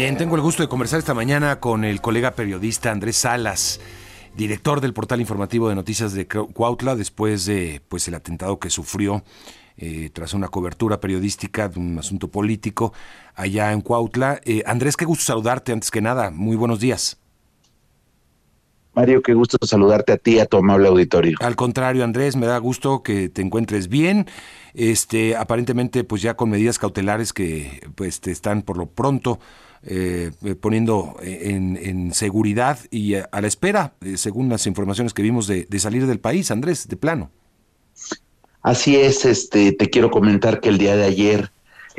Bien, tengo el gusto de conversar esta mañana con el colega periodista Andrés Salas, director del portal informativo de noticias de Cuautla, después de pues el atentado que sufrió eh, tras una cobertura periodística de un asunto político allá en Cuautla. Eh, Andrés, qué gusto saludarte antes que nada. Muy buenos días. Mario, qué gusto saludarte a ti a tu amable auditorio. Al contrario, Andrés, me da gusto que te encuentres bien. Este, aparentemente, pues ya con medidas cautelares que pues te están por lo pronto eh, poniendo en, seguridad y a, la espera, eh, según las informaciones que vimos, de, salir del país, Andrés, de plano. Así es, este, te quiero comentar que el día de ayer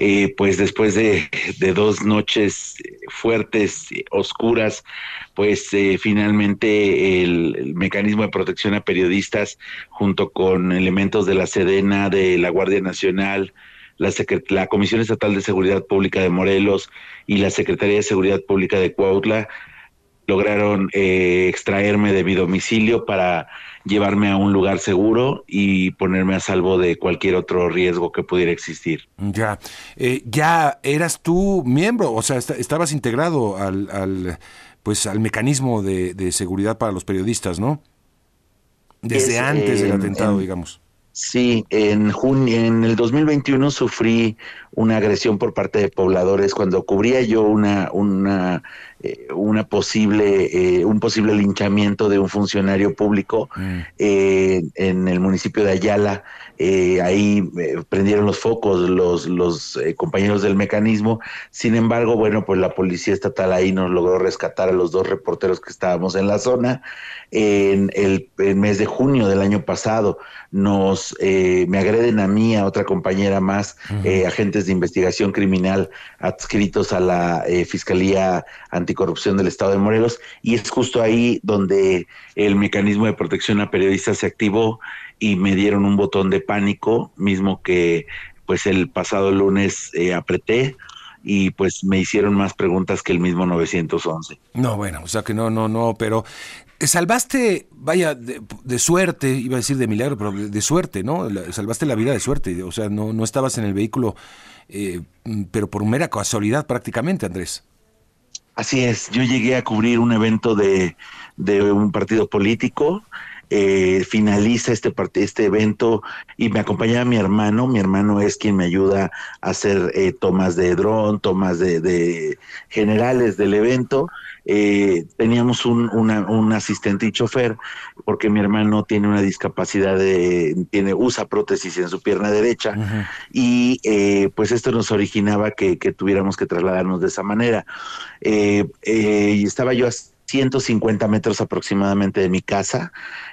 eh, pues después de, dos noches fuertes, oscuras, pues eh, finalmente el, mecanismo de protección a periodistas, junto con elementos de la Sedena, de la Guardia Nacional, la, la Comisión Estatal de Seguridad Pública de Morelos y la Secretaría de Seguridad Pública de Cuautla, lograron eh, extraerme de mi domicilio para llevarme a un lugar seguro y ponerme a salvo de cualquier otro riesgo que pudiera existir. Ya, eh, ya eras tú miembro, o sea, estabas integrado al, al, pues, al mecanismo de, seguridad para los periodistas, ¿no? Desde antes del atentado, digamos. Sí, en junio, en el 2021 sufrí una agresión por parte de pobladores cuando cubría yo una una eh, una posible eh, un posible linchamiento de un funcionario público mm. eh, en el municipio de Ayala ahí prendieron los focos los los compañeros del mecanismo. Sin embargo bueno pues la policía estatal ahí nos logró rescatar a los dos reporteros que estábamos en la zona en el, mes de junio del año pasado. Nos me agreden a mí a otra compañera más agentes de investigación criminal adscritos a la eh, Fiscalía Anticorrupción del Estado de Morelos. Y es justo ahí donde el mecanismo de protección a periodistas se activó y me dieron un botón de pánico, mismo que pues el pasado lunes eh, apreté y pues me hicieron más preguntas que el mismo 911. No, bueno, o sea que no, no, no, pero salvaste, vaya, de, suerte, iba a decir de milagro, pero de, suerte, ¿no? salvaste la vida de suerte, o sea, no, no estabas en el vehículo, eh, pero por mera casualidad prácticamente, Andrés. Así es, yo llegué a cubrir un evento de, de un partido político, eh, finaliza este, este evento y me acompañaba mi hermano. Mi hermano es quien me ayuda a hacer eh, tomas de dron, tomas de, generales del evento. Eh, teníamos un, un, asistente y chofer porque mi hermano tiene una discapacidad de tiene usa prótesis en su pierna derecha y pues esto nos originaba que, que, tuviéramos que trasladarnos de esa manera y estaba yo 150 metros aproximadamente de mi casa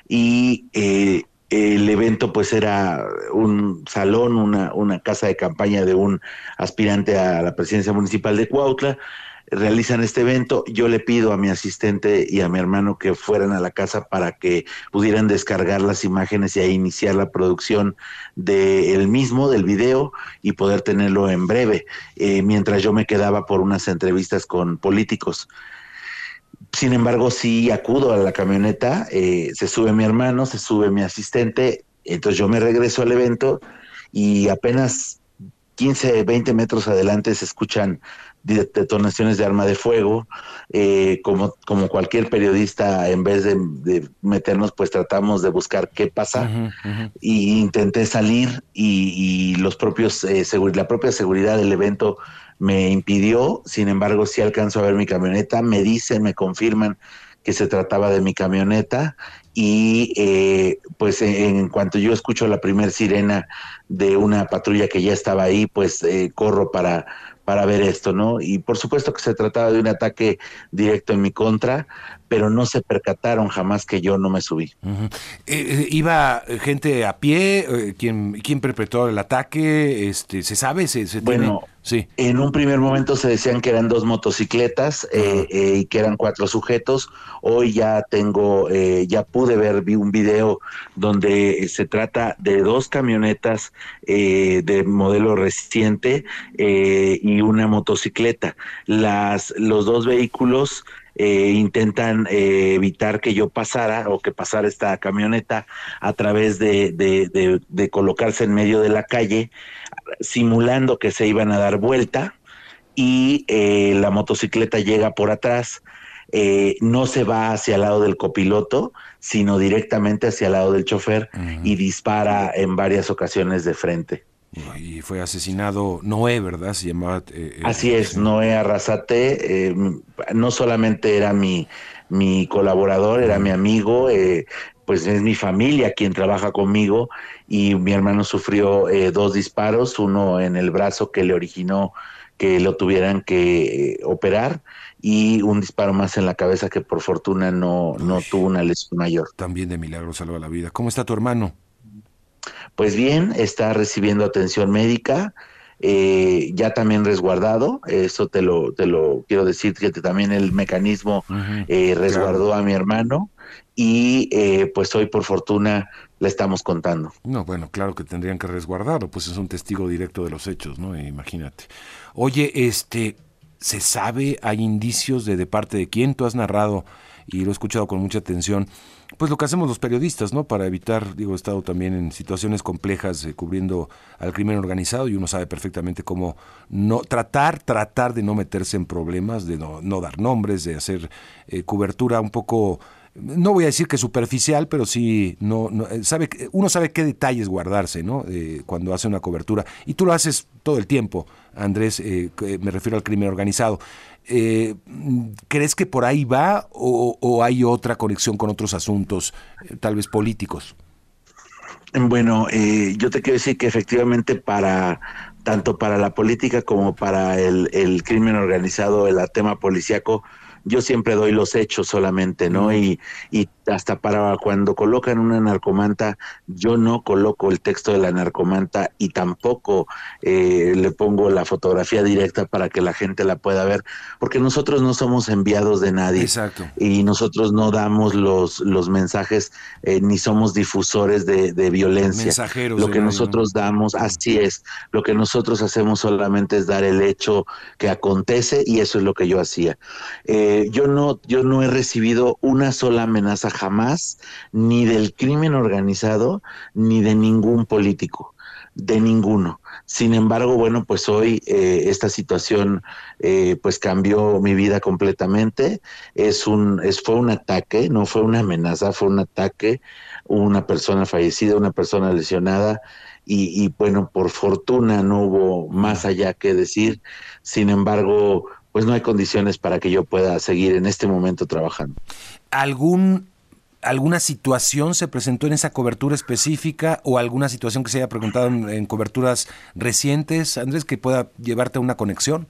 y eh, el evento pues era un salón, una, una casa de campaña de un aspirante a la presidencia municipal de Cuautla. Realizan este evento, yo le pido a mi asistente y a mi hermano que fueran a la casa para que pudieran descargar las imágenes y ahí iniciar la producción del mismo, del video, y poder tenerlo en breve, eh, mientras yo me quedaba por unas entrevistas con políticos. Sin embargo, sí acudo a la camioneta, eh, se sube mi hermano, se sube mi asistente, entonces yo me regreso al evento y apenas 15, 20 metros adelante se escuchan detonaciones de arma de fuego. Eh, como, como cualquier periodista, en vez de, meternos, pues tratamos de buscar qué pasa. Y intenté salir y, los propios, eh, la propia seguridad del evento me impidió, sin embargo, sí alcanzo a ver mi camioneta, me dicen, me confirman que se trataba de mi camioneta y eh, pues en cuanto yo escucho la primer sirena de una patrulla que ya estaba ahí, pues eh, corro para, para ver esto, ¿no? Y por supuesto que se trataba de un ataque directo en mi contra, pero no se percataron jamás que yo no me subí. Eh, ¿Iba gente a pie? ¿Quién, ¿Quién perpetró el ataque? Este, ¿Se sabe? ¿Se, se bueno, Sí. En un primer momento se decían que eran dos motocicletas eh, eh, y que eran cuatro sujetos. Hoy ya tengo, eh, ya pude ver vi un video donde se trata de dos camionetas de modelo reciente y una motocicleta. Las, los dos vehículos intentan evitar que yo pasara o que pasara esta camioneta a través de, de, de, colocarse en medio de la calle simulando que se iban a dar vuelta y eh, la motocicleta llega por atrás. Eh, no se va hacia el lado del copiloto, sino directamente hacia el lado del chofer y dispara en varias ocasiones de frente. Y fue asesinado Noé, ¿verdad? Se llamaba. Eh, Así es, Noé Arrasate. no solamente era mi, mi colaborador, era mi amigo, pues es mi familia quien trabaja conmigo y mi hermano sufrió dos disparos, uno en el brazo que le originó que lo tuvieran que eh, operar y un disparo más en la cabeza que por fortuna no, no tuvo una lesión mayor. También de milagro salva la vida. ¿Cómo está tu hermano? Pues bien, está recibiendo atención médica, eh, ya también resguardado, eso te lo, te lo quiero decir, que también el mecanismo eh, resguardó a mi hermano y pues hoy por fortuna le estamos contando. No, bueno, claro que tendrían que resguardarlo, pues es un testigo directo de los hechos, ¿no? Imagínate. Oye, este, ¿se sabe, hay indicios de de parte de quién tú has narrado y lo he escuchado con mucha atención? Pues lo que hacemos los periodistas, ¿no? Para evitar, digo, he estado también en situaciones complejas eh, cubriendo al crimen organizado y uno sabe perfectamente cómo no tratar, tratar de no meterse en problemas, de no, no dar nombres, de hacer eh, cobertura un poco no voy a decir que superficial, pero sí, no, eh, sabe, uno sabe qué detalles guardarse, ¿no? Eh, cuando hace una cobertura. Y tú lo haces todo el tiempo, Andrés, eh, me refiero al crimen organizado. ¿Crees que por ahí va o, hay otra conexión con otros asuntos, tal vez políticos? Bueno, yo te quiero decir que efectivamente para tanto para la política como para el, el crimen organizado, el tema policíaco, yo siempre doy los hechos solamente, ¿no? Y, y hasta para cuando colocan una narcomanta, yo no coloco el texto de la narcomanta y tampoco eh, le pongo la fotografía directa para que la gente la pueda ver, porque nosotros no somos enviados de nadie. Exacto. Y nosotros no damos los, los mensajes eh, ni somos difusores de, violencia. Mensajeros. Lo que nosotros damos, así es, lo que nosotros hacemos solamente es dar el hecho que acontece y eso es lo que yo hacía. Eh, yo, no, yo no he recibido una sola amenaza jamás ni del crimen organizado ni de ningún político, de ninguno. Sin embargo, bueno, pues hoy eh, esta situación eh, pues cambió mi vida completamente. Es un, es, fue un ataque, no fue una amenaza, fue un ataque, una persona fallecida, una persona lesionada. Y, y bueno, por fortuna no hubo más allá que decir. Sin embargo, pues no hay condiciones para que yo pueda seguir en este momento trabajando. ¿Algún alguna situación se presentó en esa cobertura específica o alguna situación que se haya preguntado en, coberturas recientes, Andrés, que pueda llevarte a una conexión?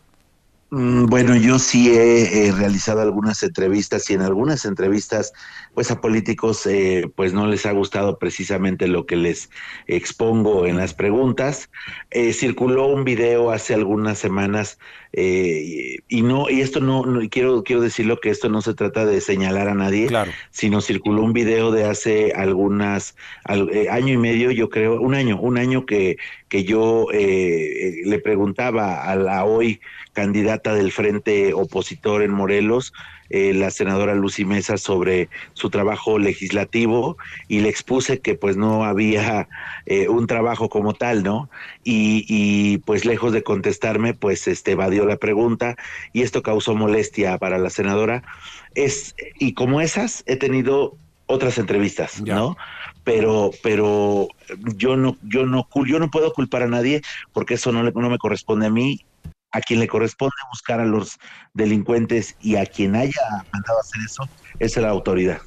Mm, bueno, yo sí he, realizado algunas entrevistas y en algunas entrevistas, pues a políticos, eh, pues no les ha gustado precisamente lo que les expongo en las preguntas. Eh, circuló un video hace algunas semanas eh, y no y esto no, quiero quiero decirlo que esto no se trata de señalar a nadie, sino circuló un video de hace algunas año y medio, yo creo, un año, un año que que yo le preguntaba a la hoy candidata del frente opositor en Morelos, eh, la senadora Lucy Mesa, sobre su trabajo legislativo y le expuse que pues no había eh, un trabajo como tal, ¿no? Y, pues lejos de contestarme, pues este evadió la pregunta y esto causó molestia para la senadora. Es, y como esas, he tenido otras entrevistas, ¿no? Pero, pero yo no, yo no, yo no puedo culpar a nadie porque eso no, no me corresponde a mí a quien le corresponde buscar a los delincuentes y a quien haya mandado a hacer eso es la autoridad.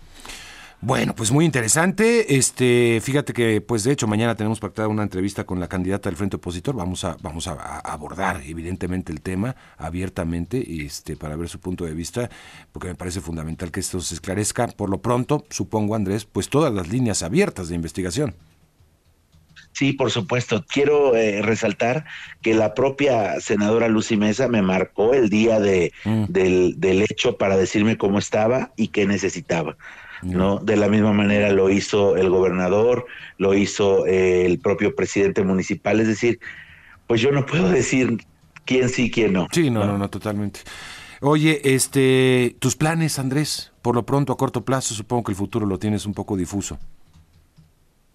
Bueno, pues muy interesante. Este, fíjate que, pues de hecho, mañana tenemos pactada una entrevista con la candidata del Frente Opositor. Vamos a, vamos a, abordar, evidentemente, el tema abiertamente, este, para ver su punto de vista, porque me parece fundamental que esto se esclarezca. Por lo pronto, supongo, Andrés, pues todas las líneas abiertas de investigación. Sí, por supuesto. Quiero eh, resaltar que la propia senadora Lucy Mesa me marcó el día de, mm. del, hecho para decirme cómo estaba y qué necesitaba. ¿no? De la misma manera lo hizo el gobernador, lo hizo eh, el propio presidente municipal. Es decir, pues yo no puedo decir quién sí, quién no. Sí, no, no, no, totalmente. Oye, este, tus planes, Andrés, por lo pronto a corto plazo, supongo que el futuro lo tienes un poco difuso.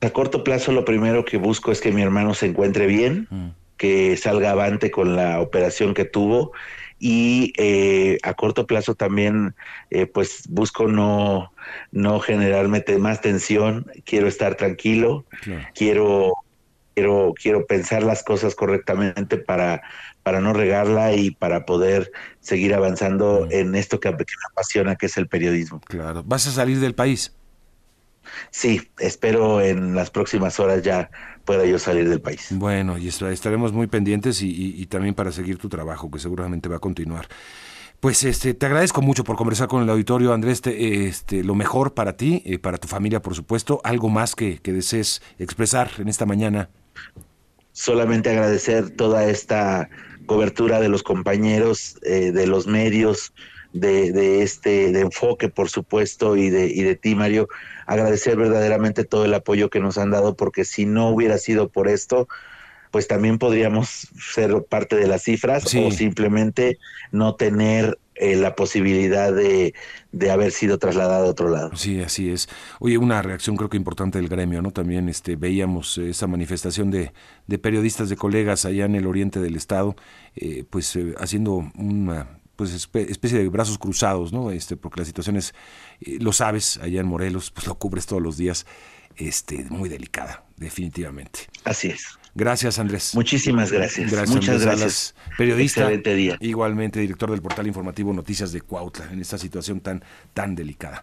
A corto plazo lo primero que busco es que mi hermano se encuentre bien, mm. que salga avante con la operación que tuvo y eh, a corto plazo también eh, pues busco no, no generarme más tensión, quiero estar tranquilo, quiero, quiero, quiero pensar las cosas correctamente para, para no regarla y para poder seguir avanzando en esto que, que me apasiona, que es el periodismo. Claro, ¿vas a salir del país? Sí, espero en las próximas horas ya pueda yo salir del país. Bueno, y estaremos muy pendientes y, también para seguir tu trabajo, que seguramente va a continuar. Pues este, te agradezco mucho por conversar con el auditorio, Andrés. este, lo mejor para ti, eh, para tu familia, por supuesto. ¿Algo más que, desees expresar en esta mañana? Solamente agradecer toda esta cobertura de los compañeros, eh, de los medios, de, de, este de enfoque, por supuesto, y de, y de ti, Mario agradecer verdaderamente todo el apoyo que nos han dado, porque si no hubiera sido por esto, pues también podríamos ser parte de las cifras o simplemente no tener eh, la posibilidad de, de, haber sido trasladado a otro lado. Sí, así es. Oye, una reacción creo que importante del gremio, ¿no? También este, veíamos esa manifestación de, de periodistas, de colegas allá en el oriente del estado, eh, pues eh, haciendo una pues especie de brazos cruzados, ¿no? Este, porque la situación es, eh, lo sabes, allá en Morelos, pues lo cubres todos los días, este, muy delicada, definitivamente. Así es. Gracias, Andrés. Muchísimas gracias. Muchas gracias. periodista. Excelente día. Igualmente, director del portal informativo Noticias de Cuautla, en esta situación tan, tan delicada.